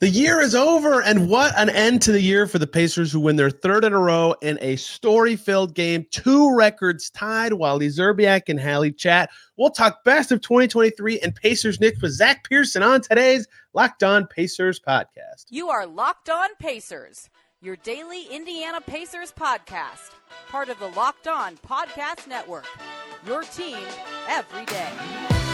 The year is over, and what an end to the year for the Pacers, who win their third in a row in a story-filled game. Two records tied. Wally Szczerbiak and Hallie chat. We'll talk best of 2023 and Pacers Knicks with Zach Pearson on today's Locked On Pacers podcast. You are Locked On Pacers, your daily Indiana Pacers podcast, part of the Locked On Podcast Network. Your team every day.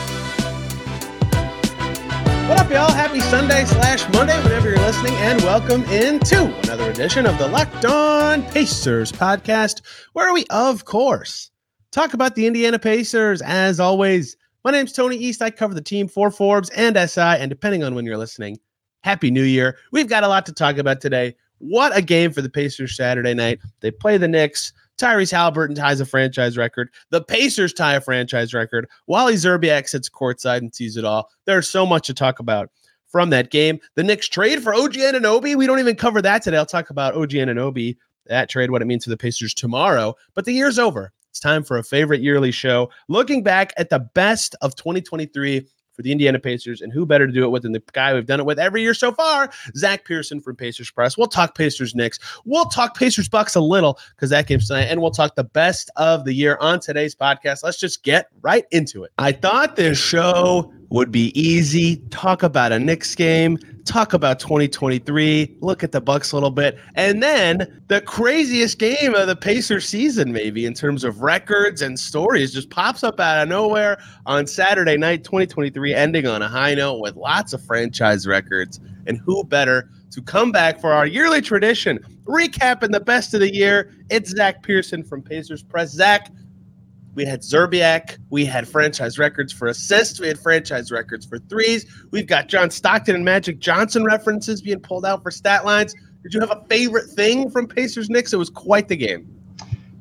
What up, y'all? Happy Sunday slash Monday, whenever you're listening, and welcome into another edition of the Locked On Pacers podcast, where we, of course, talk about the Indiana Pacers. As always, my name's Tony East. I cover the team for Forbes and SI, and depending on when you're listening, Happy New Year. We've got a lot to talk about today. What a game for the Pacers Saturday night. They play the Knicks. Tyrese Haliburton ties a franchise record. The Pacers tie a franchise record. Wally Szczerbiak sits courtside and sees it all. There's so much to talk about from that game. The Knicks trade for OG Anunoby. We don't even cover that today. I'll talk about OG Anunoby, that trade, what it means for the Pacers tomorrow. But the year's over. It's time for a favorite yearly show. Looking back at the best of 2023 for the Indiana Pacers. And who better to do it with than the guy we've done it with every year so far, Zach Pearson from Pacers Press. We'll talk Pacers Knicks. We'll talk Pacers Bucks a little because that game's tonight. And we'll talk the best of the year on today's podcast. Let's just get right into it. I thought this show would be easy. Talk about a Knicks game, talk about 2023, look at the Bucks a little bit, and then the craziest game of the Pacers season, maybe in terms of records and stories, just pops up out of nowhere on Saturday night, 2023, ending on a high note with lots of franchise records. And who better to come back for our yearly tradition, recapping the best of the year? It's Zach Pearson from Pacers Press. Zach, we had Szczerbiak. We had franchise records for assists. We had franchise records for threes. We've got John Stockton and Magic Johnson references being pulled out for stat lines. Did you have a favorite thing from Pacers Knicks? It was quite the game.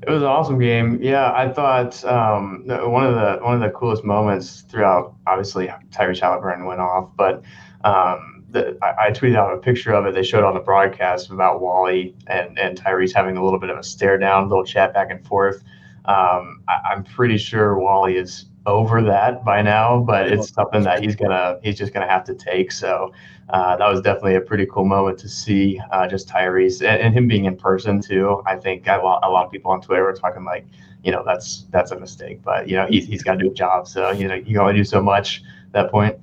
It was an awesome game. Yeah, I thought um, one of the one of the coolest moments throughout. Obviously, Tyrese Haliburton went off, but um, the, I, I, tweeted out a picture of it. They showed on the broadcast about Wally and and Tyrese having a little bit of a stare down, little chat back and forth. Um, I, am pretty sure Wally is over that by now, but it's something that he's gonna he's just gonna have to take. So uh, that was definitely a pretty cool moment to see uh, just Tyrese and, and, him being in person too. I think a lot, a lot of people on Twitter were talking like, you know, that's that's a mistake, but you know he's he's got to do a job. So you know you can only do so much at that point.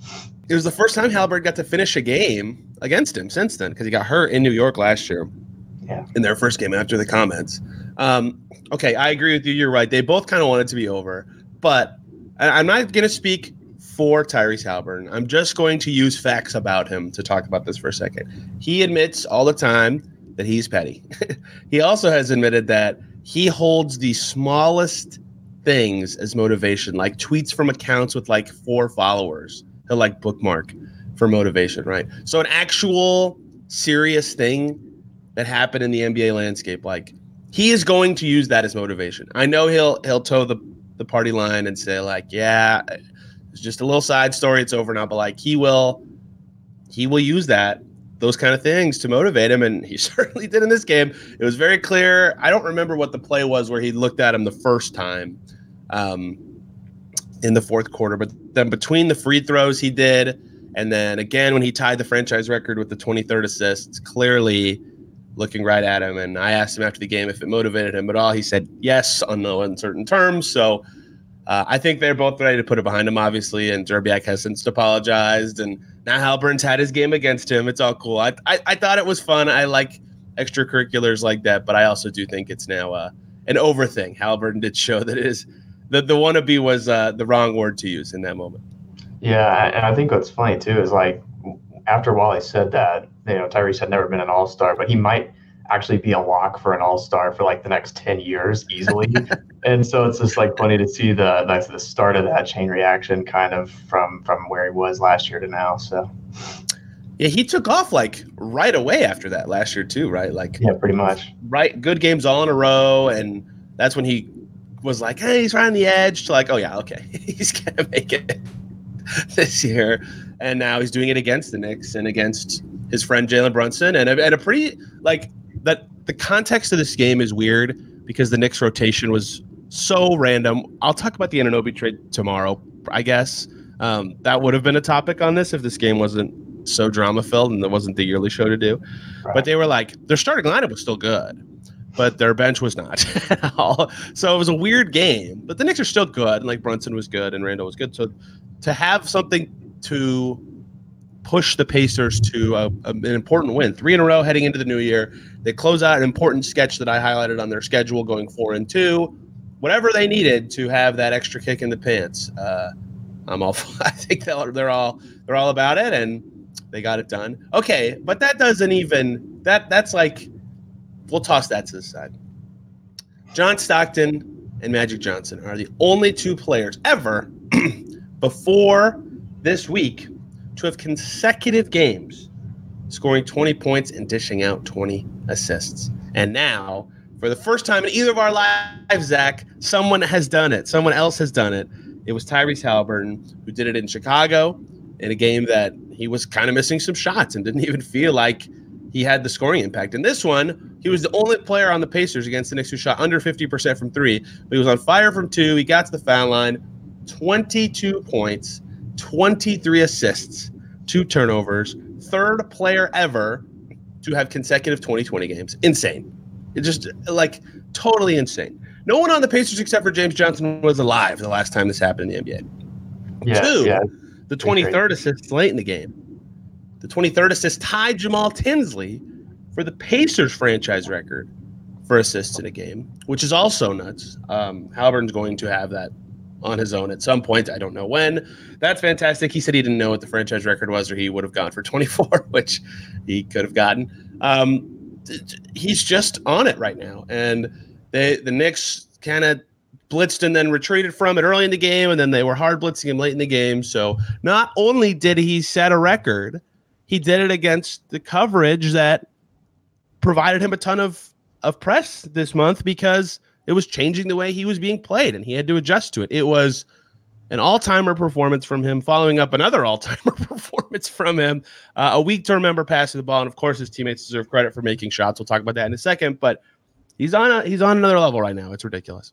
It was the first time Haliburton got to finish a game against him since then because he got hurt in New York last year. Yeah. In their first game after the comments. Um, okay, I agree with you. You're right. They both kind of wanted it to be over, but I'm not going to speak for Tyrese Haliburton. I'm just going to use facts about him to talk about this for a second. He admits all the time that he's petty. he also has admitted that he holds the smallest things as motivation, like tweets from accounts with like four followers. He'll like bookmark for motivation, right? So an actual serious thing that happened in the NBA landscape, like he is going to use that as motivation. I know he'll he'll toe the the party line and say like, yeah, it's just a little side story. It's over now. But like he will he will use that those kind of things to motivate him, and he certainly did in this game. It was very clear. I don't remember what the play was where he looked at him the first time um, in the fourth quarter, but then between the free throws he did, and then again when he tied the franchise record with the 23rd assist, clearly looking right at him. And I asked him after the game if it motivated him at all. He said yes on no uncertain terms. So uh, I think they're both ready to put it behind him, obviously. And Szczerbiak has since apologized. And now Haliburton's had his game against him. It's all cool. I, I, I, thought it was fun. I like extracurriculars like that, but I also do think it's now uh, an over thing. Haliburton did show that it is the, the wannabe was uh, the wrong word to use in that moment. Yeah. And I think what's funny too is like after Wally said that, you know, Tyrese had never been an all star, but he might actually be a lock for an all star for like the next 10 years easily. and so it's just like funny to see the that's the start of that chain reaction kind of from from where he was last year to now. So yeah, he took off like right away after that last year too, right? Like yeah, pretty much. Right, good games all in a row, and that's when he was like, "Hey, he's right on the edge." To like, "Oh yeah, okay, he's gonna make it this year." And now he's doing it against the Knicks and against his friend Jalen Brunson, and a, and a pretty like that. The context of this game is weird because the Knicks rotation was so random. I'll talk about the Anunoby trade tomorrow, I guess. Um, that would have been a topic on this if this game wasn't so drama filled and it wasn't the yearly show to do. Right. But they were like, their starting lineup was still good, but their bench was not at all. So it was a weird game. But the Knicks are still good, and like Brunson was good and Randle was good. So to have something to push the Pacers to a, a, an important win, three in a row heading into the new year. They close out an important sketch that I highlighted on their schedule, going four and two. Whatever they needed to have that extra kick in the pants. Uh, I'm all. I think they're, they're all they're all about it, and they got it done. Okay, but that doesn't even that that's like we'll toss that to the side. John Stockton and Magic Johnson are the only two players ever before this week to have consecutive games scoring 20 points and dishing out 20 assists. And now, for the first time in either of our lives, Zach, someone has done it. Someone else has done it. It was Tyrese Haliburton who did it in Chicago in a game that he was kind of missing some shots and didn't even feel like he had the scoring impact. In this one, he was the only player on the Pacers against the Knicks who shot under 50% from three. But he was on fire from two. He got to the foul line, 22 points, 23 assists, two turnovers, third player ever to have consecutive 2020 games. Insane. It's just like totally insane. No one on the Pacers except for James Johnson was alive the last time this happened in the NBA. Yeah, Two, yeah. the 23rd assist late in the game. The 23rd assist tied Jamal Tinsley for the Pacers franchise record for assists in a game, which is also nuts. Um, Haliburton's going to have that on his own at some point. I don't know when. That's fantastic. He said he didn't know what the franchise record was, or he would have gone for 24, which he could have gotten. Um, he's just on it right now, and they the Knicks kind of blitzed and then retreated from it early in the game, and then they were hard blitzing him late in the game. So not only did he set a record, he did it against the coverage that provided him a ton of of press this month because it was changing the way he was being played, and he had to adjust to it. It was an all-timer performance from him, following up another all-timer performance from him. Uh, a week to remember passing the ball, and of course, his teammates deserve credit for making shots. We'll talk about that in a second, but he's on a he's on another level right now. It's ridiculous.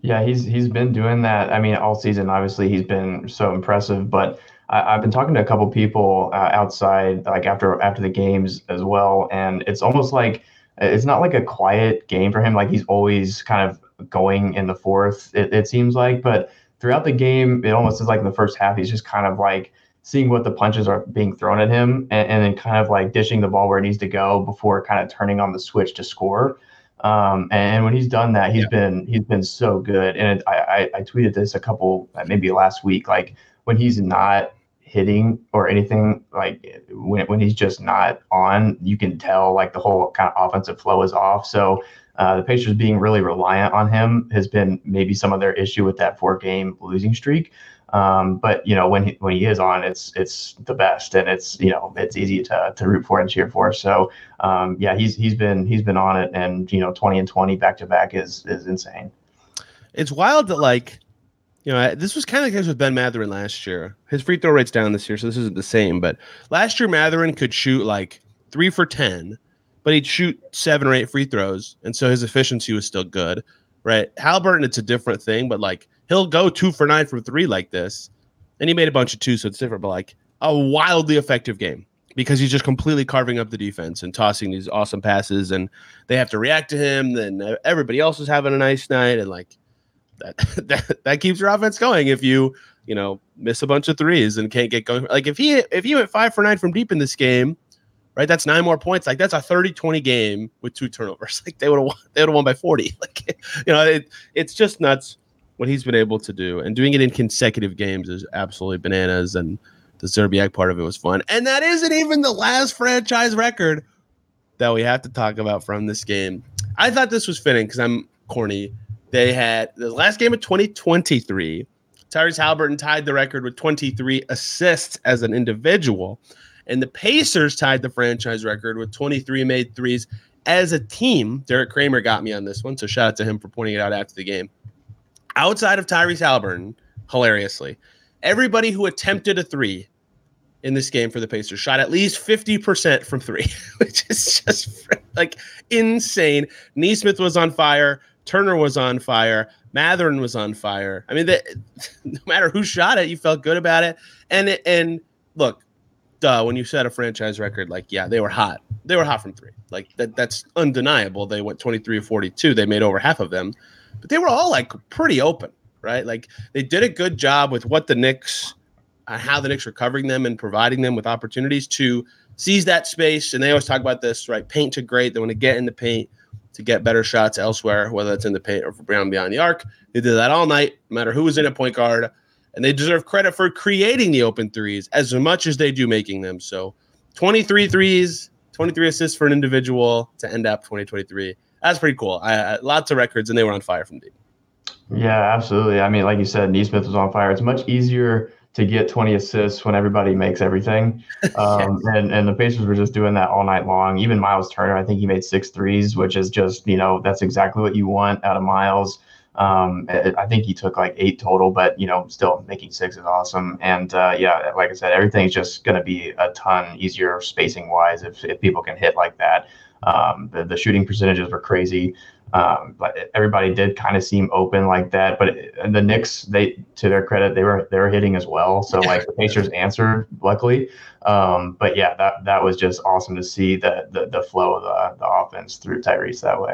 Yeah, he's he's been doing that. I mean, all season. Obviously, he's been so impressive. But I, have been talking to a couple people uh, outside, like after after the games as well, and it's almost like it's not like a quiet game for him. Like he's always kind of going in the fourth. It, it seems like, but throughout the game, it almost is like in the first half, he's just kind of like seeing what the punches are being thrown at him and, and then kind of like dishing the ball where it needs to go before kind of turning on the switch to score. Um, and when he's done that, he's yeah. been he's been so good. And it, I, I, I tweeted this a couple maybe last week. Like when he's not hitting or anything, like when when he's just not on, you can tell like the whole kind of offensive flow is off. So uh, the Pacers being really reliant on him has been maybe some of their issue with that four game losing streak. Um, but you know when he when he is on, it's it's the best, and it's you know it's easy to, to root for and cheer for. So um, yeah, he's he's been he's been on it, and you know twenty and twenty back to back is is insane. It's wild that like you know this was kind of the case with Ben Mathurin last year. His free throw rate's down this year, so this isn't the same. But last year Mathurin could shoot like three for ten, but he'd shoot seven or eight free throws, and so his efficiency was still good. Right, Haliburton, it's a different thing, but like he'll go two for nine from three like this. And he made a bunch of two, so it's different, but like a wildly effective game because he's just completely carving up the defense and tossing these awesome passes, and they have to react to him. Then everybody else is having a nice night, and like that that, that keeps your offense going. If you you know miss a bunch of threes and can't get going, like if he if he went five for nine from deep in this game, right? That's nine more points. Like that's a 30-20 game with two turnovers. Like they would have they would have won by 40. Like you know, it, it's just nuts what he's been able to do, and doing it in consecutive games is absolutely bananas. And the Szczerbiak part of it was fun, and that isn't even the last franchise record that we have to talk about from this game. I thought this was fitting because I'm corny. They had the last game of 2023. Tyrese Haliburton tied the record with 23 assists as an individual, and the Pacers tied the franchise record with 23 made threes as a team. Derek Kramer got me on this one, so shout out to him for pointing it out after the game outside of Tyrese Haliburton, hilariously, everybody who attempted a three in this game for the Pacers shot at least 50% from three, which is just like insane. Nesmith was on fire. Turner was on fire. Mathurin was on fire. I mean, no matter who shot it, you felt good about it. And and look, duh, when you set a franchise record, like, yeah, they were hot. They were hot from three. Like, that, that's undeniable. They went 23 or 42. They made over half of them, but they were all like pretty open, right? Like, they did a good job with what the Knicks, uh, how the Knicks were covering them and providing them with opportunities to seize that space. And they always talk about this, right? Paint to great. They want to get in the paint to get better shots elsewhere, whether it's in the paint or beyond beyond the arc. They did that all night, no matter who was in a point guard and they deserve credit for creating the open threes as much as they do making them. So 23 threes, 23 assists for an individual to end up 2023. That's pretty cool. I, I, lots of records, and they were on fire from deep. Yeah, absolutely. I mean, like you said, Nesmith was on fire. It's much easier to get 20 assists when everybody makes everything. Um, yes. and, and the Pacers were just doing that all night long. Even Miles Turner, I think he made six threes, which is just, you know, that's exactly what you want out of Miles. Um, I think he took like eight total, but you know, still making six is awesome. And uh, yeah, like I said, everything's just going to be a ton easier spacing wise if, if people can hit like that. Um, the, the shooting percentages were crazy. Um, but everybody did kind of seem open like that. But the Knicks, they to their credit, they were they were hitting as well. So like the Pacers answered, luckily. Um, but yeah, that that was just awesome to see the the, the flow of the, the offense through Tyrese that way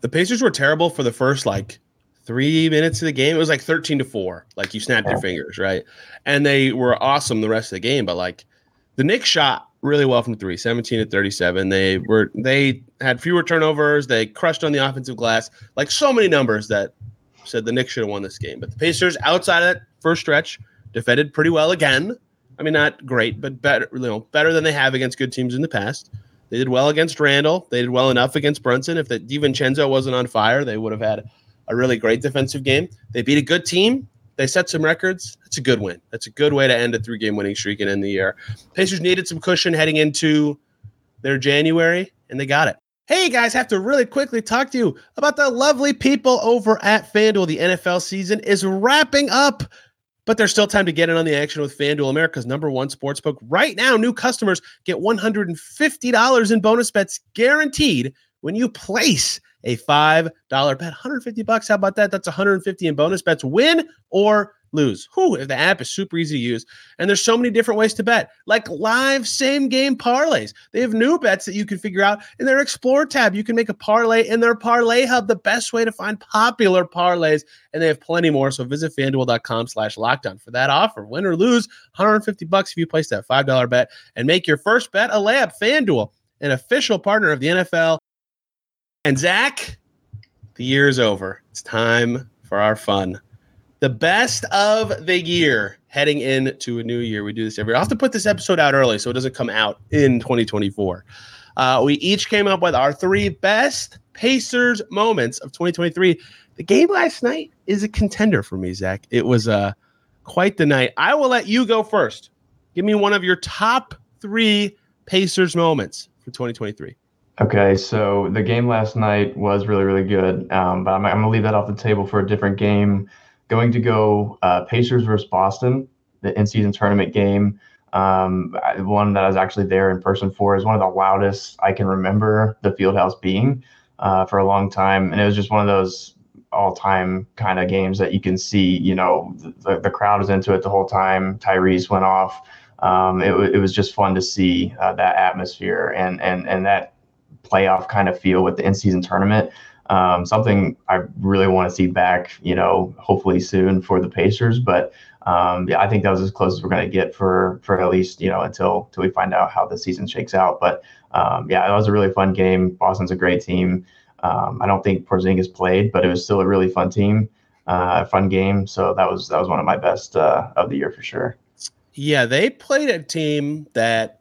the Pacers were terrible for the first like three minutes of the game. It was like 13 to four. Like you snapped your fingers, right? And they were awesome the rest of the game. But like the Knicks shot really well from three, 17 to 37. They were they had fewer turnovers. They crushed on the offensive glass. Like so many numbers that said the Knicks should have won this game. But the Pacers outside of that first stretch defended pretty well again. I mean, not great, but better, you know, better than they have against good teams in the past. They did well against Randle. They did well enough against Brunson. If the DiVincenzo wasn't on fire, they would have had a really great defensive game. They beat a good team. They set some records. That's a good win. That's a good way to end a three game winning streak and end the year. Pacers needed some cushion heading into their January, and they got it. Hey guys, have to really quickly talk to you about the lovely people over at FanDuel. The NFL season is wrapping up. But there's still time to get in on the action with FanDuel, America's number one sportsbook. Right now, new customers get $150 in bonus bets guaranteed when you place a $5 bet. 150 bucks. How about that? That's 150 in bonus bets. Win or lose. Whew, the app is super easy to use. And there's so many different ways to bet, like live same game parlays. They have new bets that you can figure out in their Explore tab. You can make a parlay in their Parlay Hub, the best way to find popular parlays. And they have plenty more. So visit fanduel.com slash lockedon for that offer. Win or lose, 150 bucks if you place that $5 bet and make your first bet a layup. FanDuel, an official partner of the NFL. And Zach, the year is over. It's time for our fun the best of the year heading into a new year. We do this every. year. I have to put this episode out early so it doesn't come out in 2024. Uh, we each came up with our three best Pacers moments of 2023. The game last night is a contender for me, Zach. It was uh, quite the night. I will let you go first. Give me one of your top three Pacers moments for 2023. Okay, so the game last night was really, really good, um, but I'm, I'm going to leave that off the table for a different game going to go uh, Pacers versus Boston, the in-season tournament game. Um, one that I was actually there in person for is one of the loudest I can remember the Fieldhouse being uh, for a long time, and it was just one of those all-time kind of games that you can see. You know, the, the crowd was into it the whole time. Tyrese went off. Um, it, it was just fun to see uh, that atmosphere and and and that playoff kind of feel with the in-season tournament. Um, something I really want to see back, you know, hopefully soon for the Pacers. But um, yeah, I think that was as close as we're going to get for for at least you know until until we find out how the season shakes out. But um, yeah, that was a really fun game. Boston's a great team. Um, I don't think Porzingis played, but it was still a really fun team, uh, fun game. So that was that was one of my best uh, of the year for sure. Yeah, they played a team that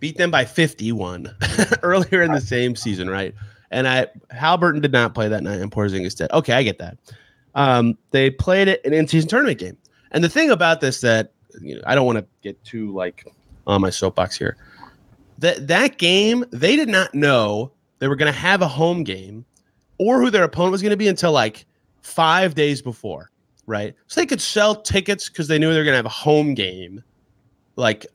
beat them by 51 earlier in the same season, right? And I Haliburton did not play that night, and Porzingis did. Okay, I get that. Um, they played it an in-season tournament game, and the thing about this that you know, I don't want to get too like on my soapbox here. That that game, they did not know they were going to have a home game, or who their opponent was going to be until like five days before, right? So they could sell tickets because they knew they were going to have a home game, like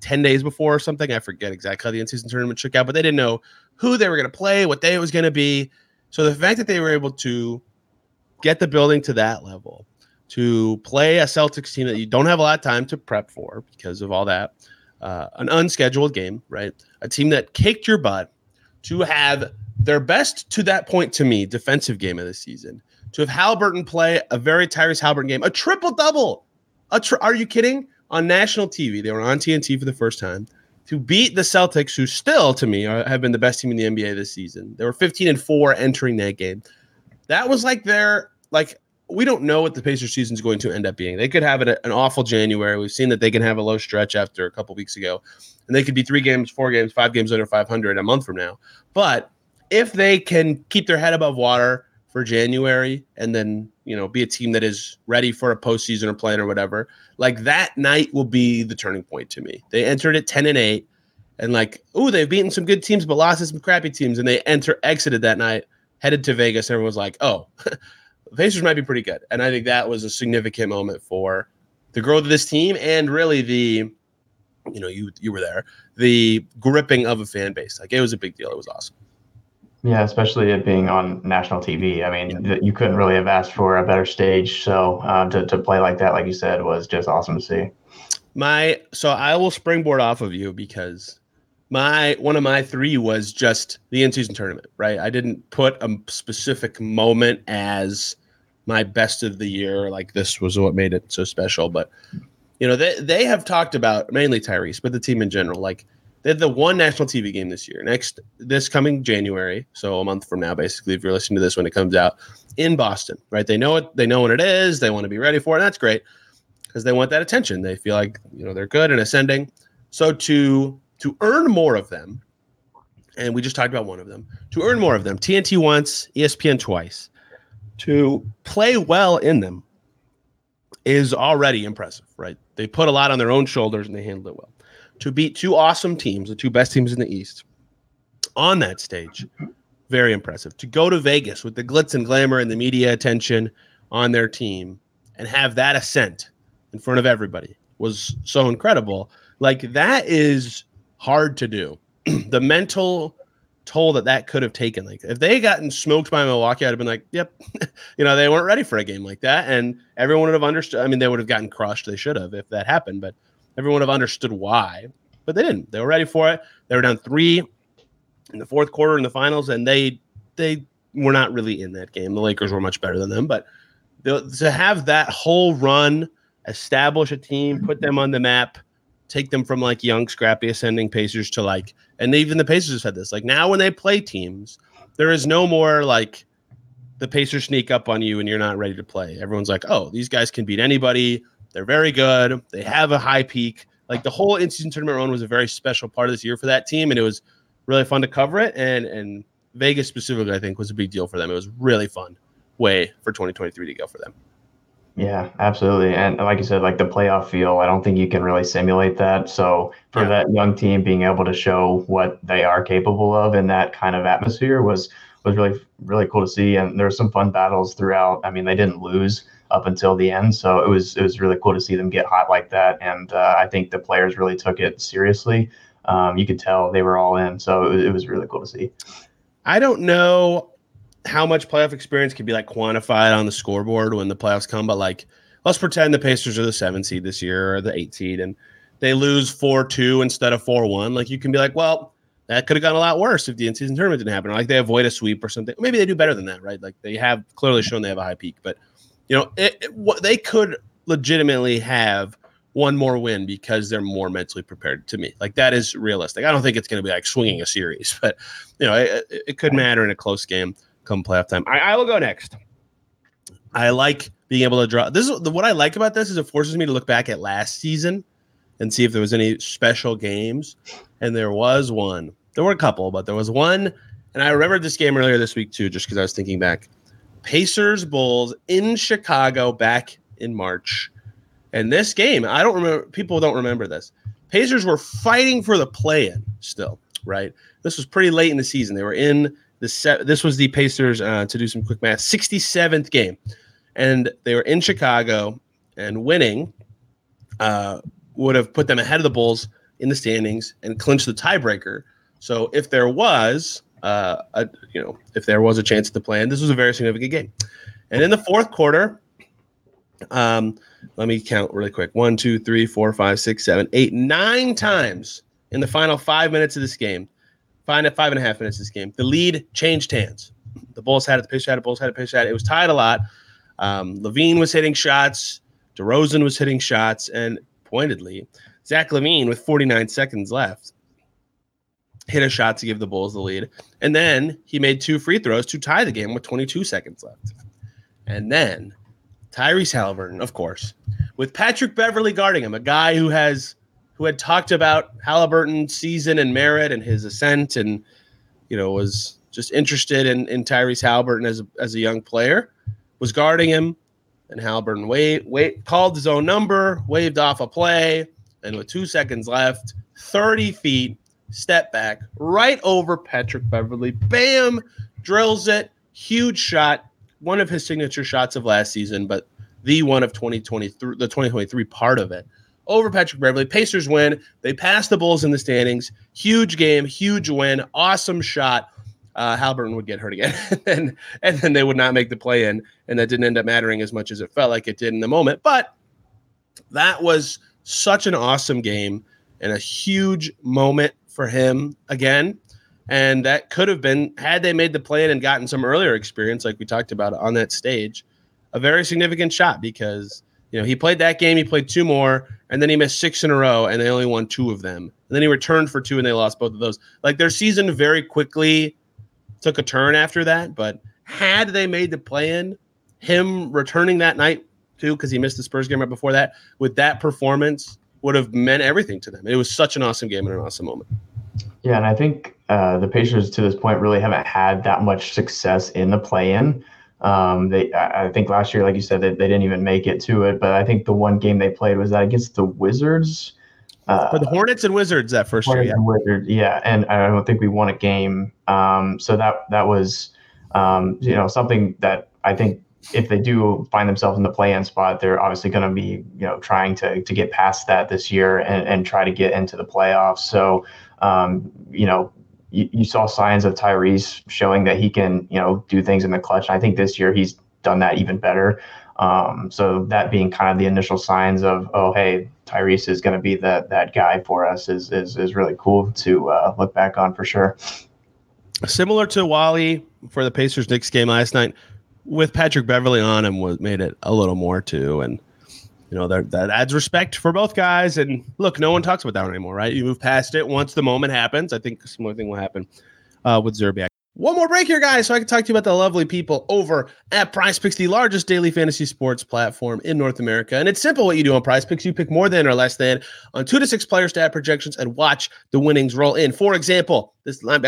10 days before or something. I forget exactly how the in season tournament shook out, but they didn't know who they were going to play, what day it was going to be. So the fact that they were able to get the building to that level, to play a Celtics team that you don't have a lot of time to prep for because of all that, uh, an unscheduled game, right? A team that kicked your butt to have their best to that point to me defensive game of the season. To have Haliburton play a very Tyrese Haliburton game, a triple double. Tri- are you kidding? On national TV, they were on TNT for the first time to beat the Celtics, who still to me are, have been the best team in the NBA this season. They were 15 and four entering that game. That was like their like we don't know what the Pacers season is going to end up being. They could have an, an awful January. We've seen that they can have a low stretch after a couple weeks ago, and they could be three games, four games, five games under 500 a month from now. But if they can keep their head above water for January and then you know be a team that is ready for a postseason or plan or whatever, like that night will be the turning point to me. They entered at 10 and 8, and like, oh, they've beaten some good teams, but lost to some crappy teams, and they enter exited that night, headed to Vegas. Everyone was like, oh. Pacers might be pretty good. And I think that was a significant moment for the growth of this team and really the, you know, you you were there, the gripping of a fan base. Like it was a big deal. It was awesome. Yeah, especially it being on national TV. I mean, yeah. you couldn't really have asked for a better stage. So uh, to, to play like that, like you said, was just awesome to see. My so I will springboard off of you because my one of my three was just the in-season tournament. Right, I didn't put a specific moment as my best of the year. Like this was what made it so special. But you know, they they have talked about mainly Tyrese, but the team in general. Like they had the one national TV game this year. Next this coming January, so a month from now, basically, if you're listening to this when it comes out in Boston, right? They know it. They know what it is. They want to be ready for it. that's great because they want that attention. They feel like you know they're good and ascending. So to to earn more of them, and we just talked about one of them. To earn more of them, TNT once, ESPN twice to play well in them is already impressive, right? They put a lot on their own shoulders and they handled it well. To beat two awesome teams, the two best teams in the East, on that stage, very impressive. To go to Vegas with the glitz and glamour and the media attention on their team and have that ascent in front of everybody was so incredible. Like that is hard to do. the mental toll that that could have taken. Like if they gotten smoked by Milwaukee, I'd have been like, yep, you know, they weren't ready for a game like that, and everyone would have understood. I mean, they would have gotten crushed. They should have if that happened, but everyone would have understood why. But they didn't. They were ready for it. They were down three in the fourth quarter in the finals, and they they were not really in that game. The Lakers were much better than them, but to have that whole run, establish a team, put them on the map take them from like young, scrappy, ascending Pacers to like, and even the Pacers have said this. Like now, when they play teams, there is no more like the Pacers sneak up on you and you're not ready to play. Everyone's like, oh, these guys can beat anybody. They're very good. They have a high peak. Like the whole in-season tournament run was a very special part of this year for that team, and it was really fun to cover it. And and Vegas specifically, I think, was a big deal for them. It was really fun way for 2023 to go for them. Yeah, absolutely. And like you said, like the playoff feel, I don't think you can really simulate that. So for yeah. that young team being able to show what they are capable of in that kind of atmosphere was was really really cool to see. And there were some fun battles throughout. I mean, they didn't lose up until the end, so it was it was really cool to see them get hot like that. And uh, I think the players really took it seriously. Um, you could tell they were all in, so it, it was really cool to see. I don't know how much playoff experience can be like quantified on the scoreboard when the playoffs come, but like let's pretend the Pacers are the seven seed this year or the eight seed and they lose four two instead of four one. Like you can be like, well, that could have gone a lot worse if the in season tournament didn't happen. Or like they avoid a sweep or something. Maybe they do better than that, right? Like they have clearly shown they have a high peak, but you know, it, it, what they could legitimately have one more win because they're more mentally prepared to me. Like that is realistic. I don't think it's going to be like swinging a series, but you know, it, it could matter in a close game come playoff time. I, I will go next. I like being able to draw. This is what I like about this is it forces me to look back at last season and see if there was any special games. And there was one. There were a couple, but there was one. And I remembered this game earlier this week too, just because I was thinking back. Pacers Bulls in Chicago back in March. And this game, I don't remember. People don't remember this. Pacers were fighting for the play-in still, right? This was pretty late in the season. They were in this this was the Pacers uh, to do some quick math. 67th game, and they were in Chicago, and winning uh, would have put them ahead of the Bulls in the standings and clinched the tiebreaker. So if there was uh, a you know if there was a chance at the plan, this was a very significant game. And in the fourth quarter, Um, let me count really quick. One, two, three, four, five, six, seven, eight, nine times in the final five minutes of this game. Five, five and a half minutes of this game. The lead changed hands. The Bulls had it, the pitch had it, Bulls had it, pitch had it. It was tied a lot. Um, LaVine was hitting shots. DeRozan was hitting shots. And pointedly, Zach LaVine with 49 seconds left, hit a shot to give the Bulls the lead. And then he made two free throws to tie the game with 22 seconds left. And then Tyrese Haliburton, of course, with Patrick Beverley guarding him, a guy who has who had talked about Haliburton's season and merit and his ascent and you know was just interested in, in Tyrese Haliburton as a, as a young player, was guarding him, and Haliburton wait wait called his own number, waved off a play, and with two seconds left, 30 feet, step back right over Patrick Beverley. bam, drills it, huge shot, one of his signature shots of last season, but the one of 2023, the 2023 part of it. Over Patrick Beverley. Pacers win. They pass the Bulls in the standings. Huge game, huge win, awesome shot. Uh, would get hurt again, and and then they would not make the play in, and that didn't end up mattering as much as it felt like it did in the moment. But that was such an awesome game and a huge moment for him again. And that could have been, had they made the plan and gotten some earlier experience, like we talked about on that stage, a very significant shot because, you know, he played that game, he played two more, and then he missed six in a row, and they only won two of them. And then he returned for two, and they lost both of those. Like their season very quickly took a turn after that. But had they made the plan, him returning that night too, because he missed the Spurs game right before that, with that performance, would have meant everything to them. It was such an awesome game and an awesome moment. Yeah, and I think uh, the Pacers to this point really haven't had that much success in the play-in. Um, they, I think last year, like you said, they, they didn't even make it to it. But I think the one game they played was that against the Wizards. Uh, For the Hornets and Wizards that first Hornets year, yeah. Wizards, yeah, and I don't think we won a game. Um, so that that was, um, you know, something that I think if they do find themselves in the play-in spot, they're obviously going to be, you know, trying to to get past that this year and, and try to get into the playoffs. So, um, you know, you, you, saw signs of Tyrese showing that he can, you know, do things in the clutch. And I think this year he's done that even better. Um, so that being kind of the initial signs of, oh, hey, Tyrese is going to be that that guy for us is is is really cool to uh, look back on for sure. Similar to Wally for the Pacers Knicks game last night, with Patrick Beverley on him was made it a little more too, and you know that that adds respect for both guys. And look, no one talks about that anymore, right? You move past it once the moment happens. I think similar thing will happen uh, with Szczerbiak. One more break here, guys, so I can talk to you about the lovely people over at Prize Picks, the largest daily fantasy sports platform in North America. And it's simple what you do on Prize Picks. You pick more than or less than on two to six player stat projections and watch the winnings roll in. For example, this line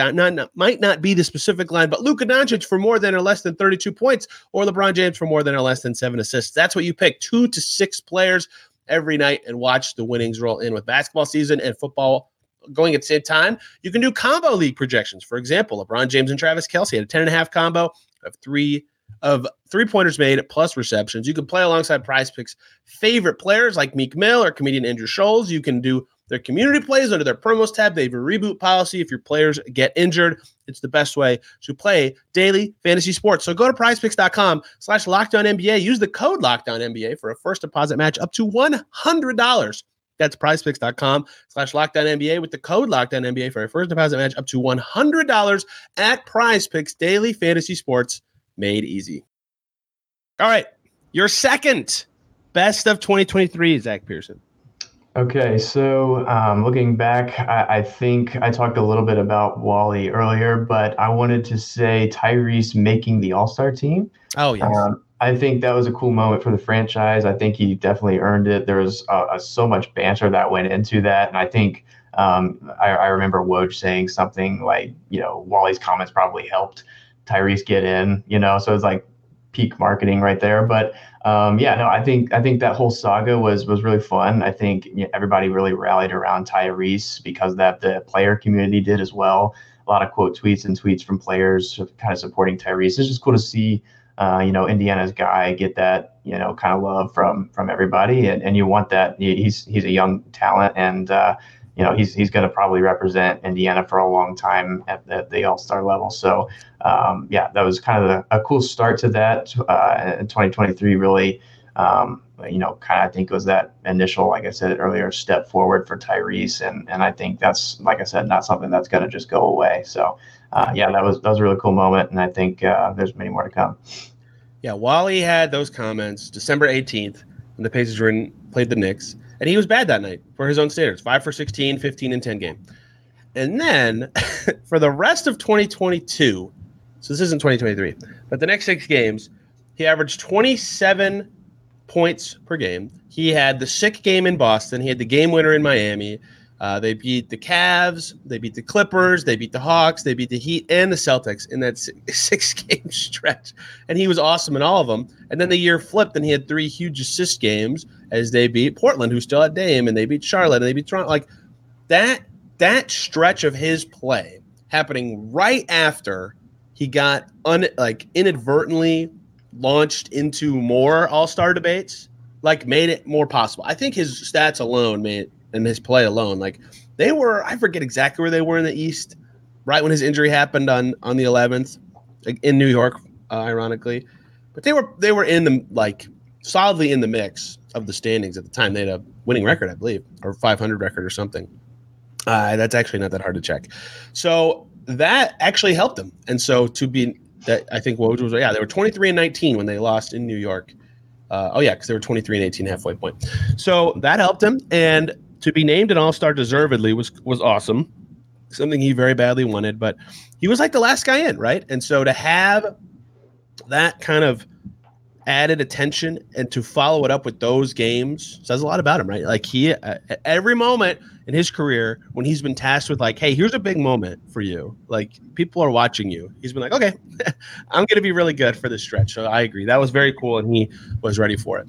might not be the specific line, but Luka Doncic for more than or less than 32 points, or LeBron James for more than or less than seven assists. That's what you pick. Two to six players every night and watch the winnings roll in with basketball season and football going at the same time, you can do combo league projections. For example, LeBron James and Travis Kelce had a 10 and a half combo of three of three pointers made plus receptions. You can play alongside prize picks favorite players like Meek Mill or comedian Andrew Schulz. You can do their community plays under their promos tab. They have a reboot policy if your players get injured. It's the best way to play daily fantasy sports. So go to prizepicks.com slash lockedon NBA. Use the code lockedon NBA for a first deposit match up to $100. That's prizepicks.com slash lockedon NBA with the code lockedon NBA for a first deposit match up to $100 at prize picks daily fantasy sports made easy. All right. Your second best of 2023, Zach Pearson. Okay, so um, looking back, I, I, think I talked a little bit about Wally earlier, but I wanted to say Tyrese making the All Star team. Oh, yes. Um, I think that was a cool moment for the franchise. I think he definitely earned it. There was uh, uh, so much banter that went into that, and I think um, I, I, remember Woj saying something like, you know, Wally's comments probably helped Tyrese get in. You know, so it's like peak marketing right there. But um, yeah, no, I think I think that whole saga was was really fun. I think you know, everybody really rallied around Tyrese because that the player community did as well. A lot of quote tweets and tweets from players kind of supporting Tyrese. It's just cool to see uh, you know, Indiana's guy get that, you know, kind of love from from everybody, and, and you want that. He's he's a young talent, and uh, you know he's he's going to probably represent Indiana for a long time at, at the All Star level. So um, yeah, that was kind of a, a cool start to that. Uh, 2023 really um, you know, kind of I think was that initial, like I said earlier, step forward for Tyrese, and and I think that's like I said, not something that's going to just go away. So uh, yeah, that was that was a really cool moment, and I think uh, there's many more to come. Yeah, Wally had those comments December 18th when the Pacers were in, played the Knicks, and he was bad that night for his own standards, five for 16, 15 and 10 game. And then for the rest of 2022, so this isn't 2023, but the next six games, he averaged 27 points per game. He had the sick game in Boston. He had the game winner in Miami. Uh, they beat the Cavs, they beat the Clippers, they beat the Hawks, they beat the Heat and the Celtics in that six game stretch. And he was awesome in all of them. And then the year flipped and he had three huge assist games as they beat Portland, who still had Dame, and they beat Charlotte and they beat Toronto. Like that, that stretch of his play happening right after he got un, like inadvertently launched into more All Star debates, like made it more possible. I think his stats alone made and his play alone, like they were. I forget exactly where they were in the East, right when his injury happened on on the 11th in New York, uh, ironically, but they were they were in the like solidly in the mix of the standings at the time. They had a winning record, I believe, or 500 record or something. Uh, that's actually not that hard to check. So that actually helped them. And so to be that I think Woj was yeah they were 23 and 19 when they lost in New York. Uh, oh yeah, because they were 23 and 18 halfway point. So that helped him, and to be named an All Star deservedly was was awesome. Something he very badly wanted, but he was like the last guy in, right? And so to have that kind of added attention and to follow it up with those games says a lot about him, right? Like he, uh, every moment in his career when he's been tasked with like, hey, here's a big moment for you. Like people are watching you. He's been like, okay, I'm going to be really good for this stretch. So I agree. That was very cool, and he was ready for it.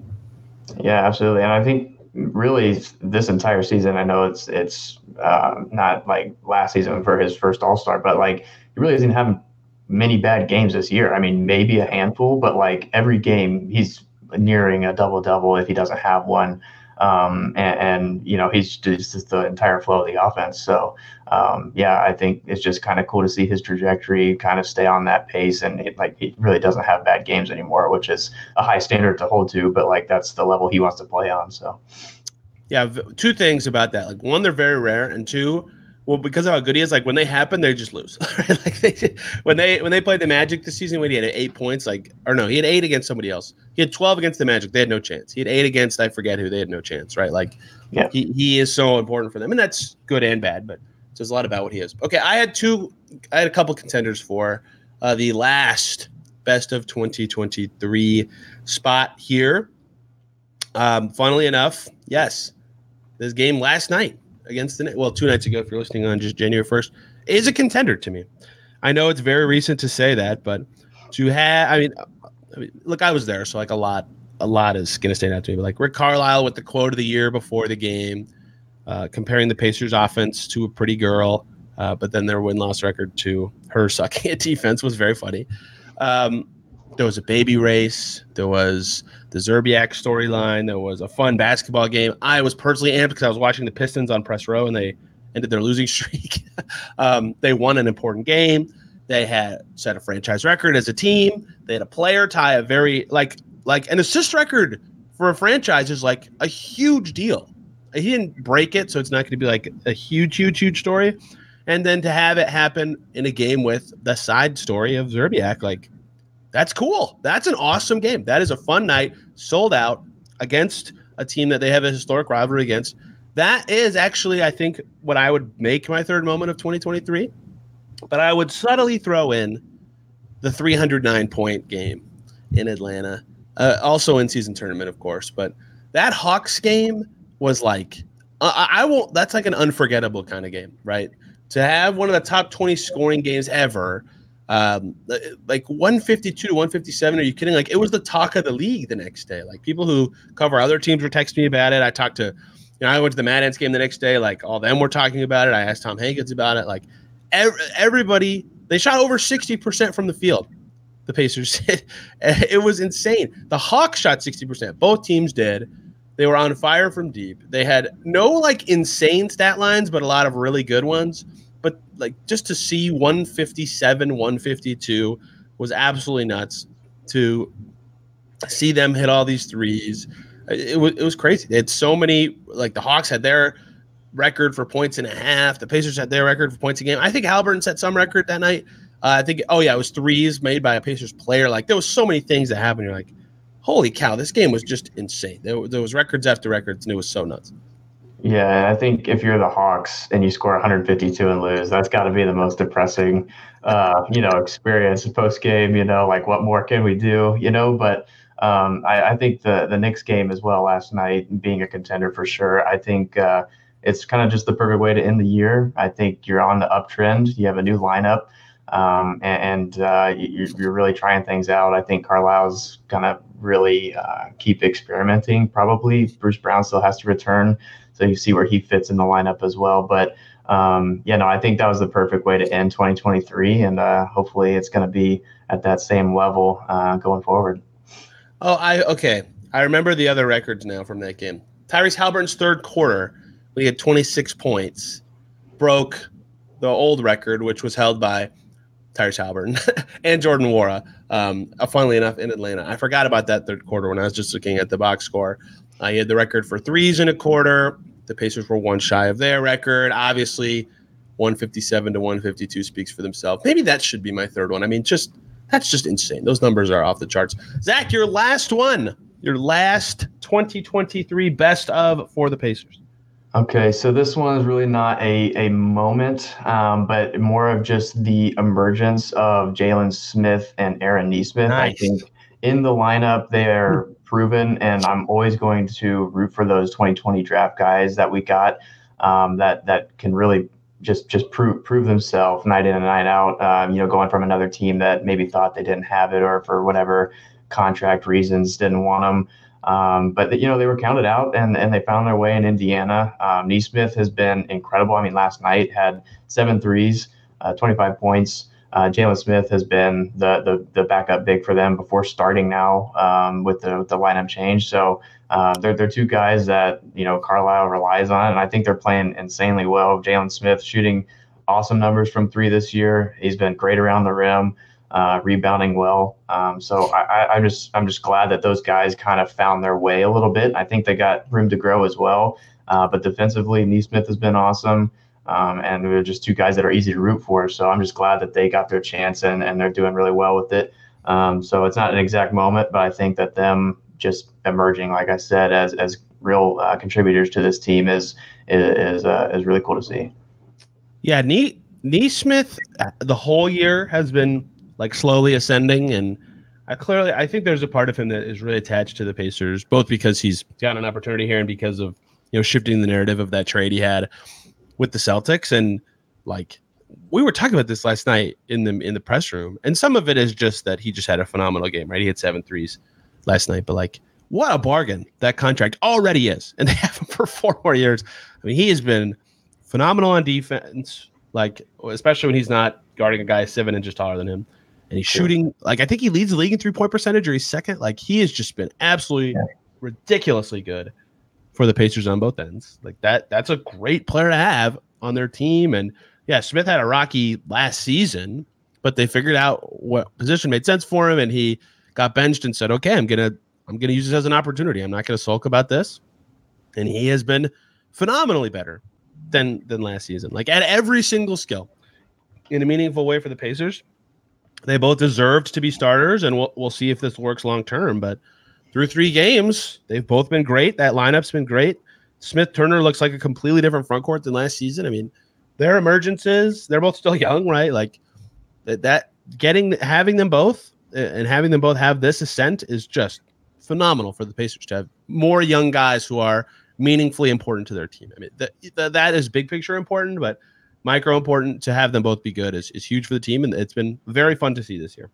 Yeah, absolutely. And I think really this entire season, I know it's it's uh, not like last season for his first All Star, but like he really doesn't have many bad games this year. I mean, maybe a handful, but like every game, he's nearing a double double if he doesn't have one. Um, and, and, you know, he's just, just, the entire flow of the offense. So, um, yeah, I think it's just kind of cool to see his trajectory kind of stay on that pace. And it, like, he really doesn't have bad games anymore, which is a high standard to hold to, but like, that's the level he wants to play on. So, yeah, two things about that. Like, one, they're very rare, and two, well, because of how good he is, like when they happen, they just lose. like they, when they when they played the Magic this season, when he had eight points, like or no, he had eight against somebody else. He had twelve against the Magic. They had no chance. He had eight against I forget who. They had no chance. Right? Like, yeah, he, he is so important for them, and that's good and bad. But it says a lot about what he is. Okay, I had two. I had a couple contenders for uh, the last best of 2023 spot here. Um, funnily enough, yes, this game last night against the well two nights ago if you're listening on just January 1st is a contender to me. I know it's very recent to say that, but to have I mean, I mean look, I was there, so like a lot a lot is to stand out to me. But like Rick Carlisle with the quote of the year before the game, uh, comparing the Pacers offense to a pretty girl, uh, but then their win loss record to her sucking at defense was very funny. Um, there was a baby race. There was the Szczerbiak storyline. There was a fun basketball game. I was personally amped because I was watching the Pistons on press row and they ended their losing streak. um, they won an important game. They had set a franchise record as a team. They had a player tie a very like like an assist record for a franchise is like a huge deal. He didn't break it, so it's not going to be like a huge, huge, huge story. And then to have it happen in a game with the side story of Szczerbiak, like that's cool. That's an awesome game. That is a fun night, sold out against a team that they have a historic rivalry against. That is actually, I think, what I would make my third moment of 2023. But I would subtly throw in the 309 point game in Atlanta, uh, also in season tournament, of course. But that Hawks game was like, uh, I won't, that's like an unforgettable kind of game, right? To have one of the top 20 scoring games ever um, like 152 to 157. Are you kidding? Like it was the talk of the league the next day. Like people who cover other teams were texting me about it. I talked to, you know, I went to the Mad Ants game the next day. Like all them were talking about it. I asked Tom Hankins about it. Like every, everybody, they shot over 60% from the field. The Pacers, it was insane. The Hawks shot 60%. Both teams did. They were on fire from deep. They had no like insane stat lines, but a lot of really good ones but like just to see 157, 152 was absolutely nuts. To see them hit all these threes. It was it was crazy. They had so many like the Hawks had their record for points and a half. The Pacers had their record for points a game. I think Haliburton set some record that night. Uh, I think oh yeah, it was threes made by a Pacers player. Like there was so many things that happened. You're like, holy cow, this game was just insane. There, there was records after records, and it was so nuts. Yeah, I think if you're the Hawks and you score 152 and lose, that's got to be the most depressing, uh, you know, experience post game. You know, like what more can we do? You know, but um, I, I, think the the Knicks game as well last night, being a contender for sure. I think uh, it's kind of just the perfect way to end the year. I think you're on the uptrend. You have a new lineup, um, and, uh, you, you're really trying things out. I think Carlisle's gonna really uh, keep experimenting. Probably Bruce Brown still has to return so you see where he fits in the lineup as well. But um, yeah, no, I think that was the perfect way to end 2023, and uh, hopefully it's going to be at that same level uh, going forward. Oh, I okay. I remember the other records now from that game. Tyrese Haliburton's third quarter, we had 26 points, broke the old record, which was held by Tyrese Haliburton and Jordan Nwora. Um, uh, funnily enough, in Atlanta, I forgot about that third quarter when I was just looking at the box score. Uh, he had the record for threes in a quarter. The Pacers were one shy of their record. Obviously, 157 to 152 speaks for themselves. Maybe that should be my third one. I mean, just that's just insane. Those numbers are off the charts. Zach, your last one, your last 2023 best of for the Pacers. Okay, so this one is really not a, a moment, um, but more of just the emergence of Jalen Smith and Aaron Nesmith. Nice. I think in the lineup, they're proven, and I'm always going to root for those 2020 draft guys that we got um, that that can really just just prove prove themselves night in and night out. Um, you know, going from another team that maybe thought they didn't have it or for whatever contract reasons didn't want them. Um, but you know they were counted out and, and they found their way in Indiana. Um, Nesmith has been incredible. I mean, last night had seven threes, uh, 25 points. Uh, Jalen Smith has been the, the, the backup big for them before starting now um, with the with the lineup change. So uh, they're they're two guys that you know Carlisle relies on, and I think they're playing insanely well. Jalen Smith shooting awesome numbers from three this year. He's been great around the rim, uh, rebounding well. Um, so I, am just I'm just glad that those guys kind of found their way a little bit. I think they got room to grow as well. Uh, but defensively, Nesmith has been awesome. Um, and they're just two guys that are easy to root for. So I'm just glad that they got their chance and, and they're doing really well with it. Um, so it's not an exact moment, but I think that them just emerging, like I said, as as real uh, contributors to this team is is uh, is really cool to see. Yeah, Nee Nesmith, the whole year has been like slowly ascending, and I clearly I think there's a part of him that is really attached to the Pacers, both because he's got an opportunity here and because of you know shifting the narrative of that trade he had with the Celtics and like we were talking about this last night in the in the press room, and some of it is just that he just had a phenomenal game, right? He had seven threes last night, but like what a bargain that contract already is, and they have him for four more years. I mean, he has been phenomenal on defense, like especially when he's not guarding a guy seven inches taller than him, and he's shooting like I think he leads the league in three point percentage, or he's second. Like he has just been absolutely yeah. ridiculously good for the Pacers on both ends. Like that, that's a great player to have on their team. And yeah, Smith had a rocky last season, but they figured out what position made sense for him, and he got benched and said, "Okay, I'm gonna, I'm gonna use this as an opportunity. I'm not gonna sulk about this." And he has been phenomenally better than than last season, like at every single skill, in a meaningful way for the Pacers. They both deserved to be starters, and we'll we'll see if this works long term, but through three games, they've both been great. That lineup's been great. Smith Turner looks like a completely different front court than last season. I mean, their emergences, they're both still young, right? Like that, that getting having them both and having them both have this ascent is just phenomenal for the Pacers to have more young guys who are meaningfully important to their team. I mean, that that is big picture important, but micro important to have them both be good is, is huge for the team. And it's been very fun to see this year.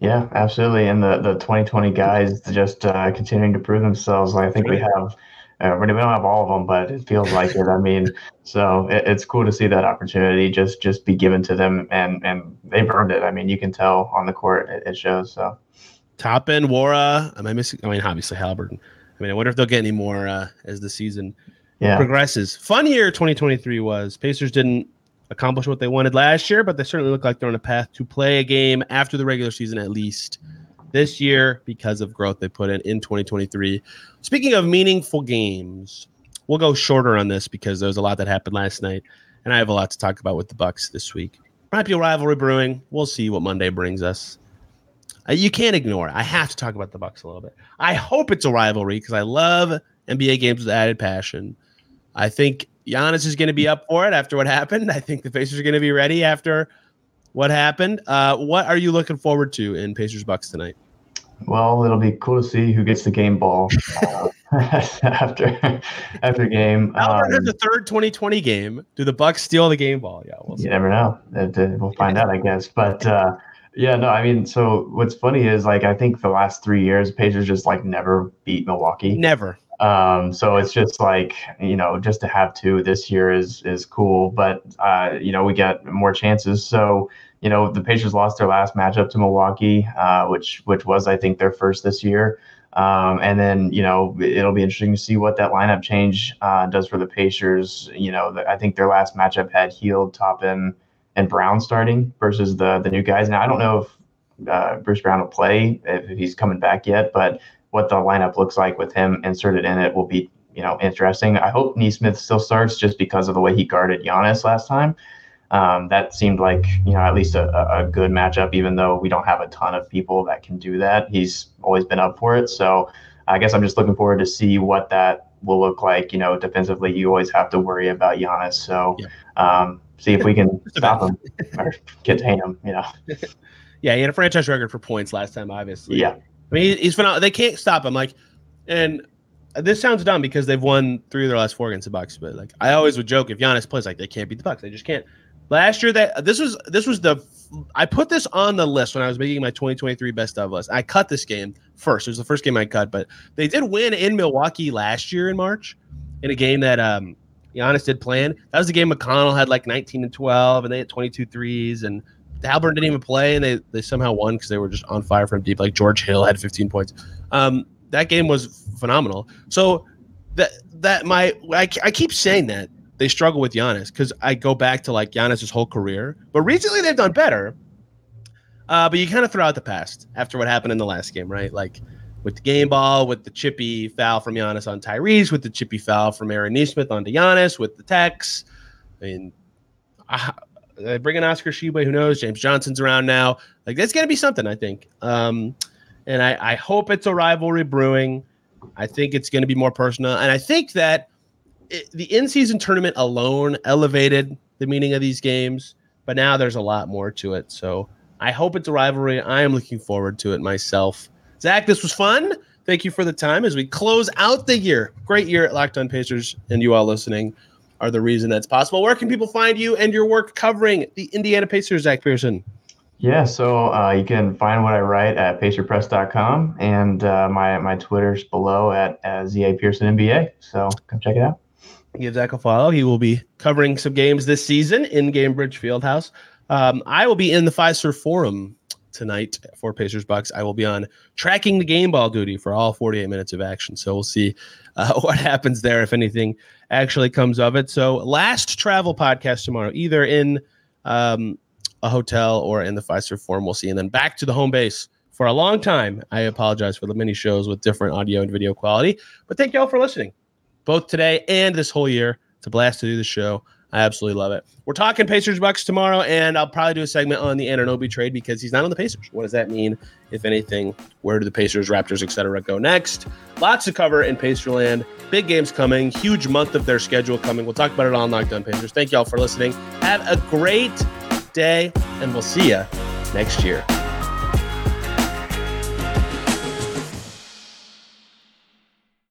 Yeah, absolutely. And the, the 2020 guys just uh, continuing to prove themselves. I think we have, uh, we don't have all of them, but it feels like it. I mean, so it, it's cool to see that opportunity just just be given to them, and and they've earned it. I mean, you can tell on the court it, it shows. So Toppin, Nwora. Am I missing? I mean, obviously Haliburton. I mean, I wonder if they'll get any more uh, as the season yeah. progresses. Fun year 2023 was. Pacers didn't accomplish what they wanted last year, but they certainly look like they're on a path to play a game after the regular season at least this year because of growth they put in in 2023. Speaking of meaningful games, we'll go shorter on this because there was a lot that happened last night, and I have a lot to talk about with the Bucks this week. Might be a rivalry brewing. We'll see what Monday brings us. Uh, you can't ignore it. I have to talk about the Bucks a little bit. I hope it's a rivalry because I love NBA games with added passion. I think Giannis is going to be up for it after what happened. I think the Pacers are going to be ready after what happened. Uh, what are you looking forward to in Pacers Bucks tonight? Well, it'll be cool to see who gets the game ball uh, after after game. Albert um, the third 2020 game. Do the Bucks steal the game ball? Yeah, we'll you never know. We'll find out, I guess. But uh, yeah, no, I mean, so what's funny is like I think the last three years, Pacers just like never beat Milwaukee. Never. Um, so it's just like you know, just to have two this year is is cool. But uh, you know, we get more chances. So you know, the Pacers lost their last matchup to Milwaukee, uh, which which was I think their first this year. Um, and then you know it'll be interesting to see what that lineup change uh, does for the Pacers. You know, the, I think their last matchup had Hield, Toppin, and Brown starting versus the the new guys. Now I don't know if uh, Bruce Brown will play if, if he's coming back yet, but what the lineup looks like with him inserted in it will be, you know, interesting. I hope Nesmith still starts just because of the way he guarded Giannis last time. Um, that seemed like, you know, at least a, a good matchup, even though we don't have a ton of people that can do that. He's always been up for it. So I guess I'm just looking forward to see what that will look like. You know, defensively, you always have to worry about Giannis. So yeah. um, see if we can stop him or contain him, you know. Yeah, he had a franchise record for points last time, obviously. Yeah. I mean, he's phenomenal. They can't stop him. Like, and this sounds dumb because they've won three of their last four against the Bucks. But like, I always would joke if Giannis plays, like they can't beat the Bucks. They just can't. Last year, that this was this was the I put this on the list when I was making my 2023 best of list. I cut this game first. It was the first game I cut, but they did win in Milwaukee last year in March in a game that um Giannis did plan. That was the game McConnell had like 19 and 12, and they had 22 threes, and Haliburton didn't even play, and they they somehow won because they were just on fire from deep. Like George Hill had 15 points. Um, that game was phenomenal. So that that my I, I keep saying that they struggle with Giannis because I go back to like Giannis's whole career, but recently they've done better. Uh, but you kind of throw out the past after what happened in the last game, right? Like with the game ball, with the chippy foul from Giannis on Tyrese, with the chippy foul from Aaron Nesmith onto Giannis, with the techs. I mean, I, they bring in Oscar Tshiebwe. Who knows? James Johnson's around now. Like that's gonna be something, I think. Um, and I, I hope it's a rivalry brewing. I think it's going to be more personal, and I think that it, the in-season tournament alone elevated the meaning of these games. But now there's a lot more to it. So I hope it's a rivalry. I am looking forward to it myself. Zach, this was fun. Thank you for the time as we close out the year. Great year at Locked On Pacers, and you all listening are the reason that's possible. Where can people find you and your work covering the Indiana Pacers, Zach Pearson? Yeah, so uh, you can find what I write at pacerspress.com and uh, my my Twitter's below at, at ZA Pearson NBA. So come check it out. Give Zach a follow. He will be covering some games this season in Gainbridge Fieldhouse. Um, I will be in the Fiserv Forum tonight for Pacers Bucks. I will be on tracking the game ball duty for all 48 minutes of action. So we'll see uh, what happens there if anything actually comes of it. So last travel podcast tomorrow, either in um, a hotel or in the Fiserv Forum. We'll see, and then back to the home base for a long time. I apologize for the mini shows with different audio and video quality, but thank you all for listening, both today and this whole year. It's a blast to do the show. I absolutely love it. We're talking Pacers Bucks tomorrow, and I'll probably do a segment on the Anunoby trade because he's not on the Pacers. What does that mean, if anything? Where do the Pacers, Raptors, etc. go next? Lots to cover in Pacerland. Big games coming. Huge month of their schedule coming. We'll talk about it on Locked Pacers. Thank you all for listening. Have a great day, and we'll see you next year.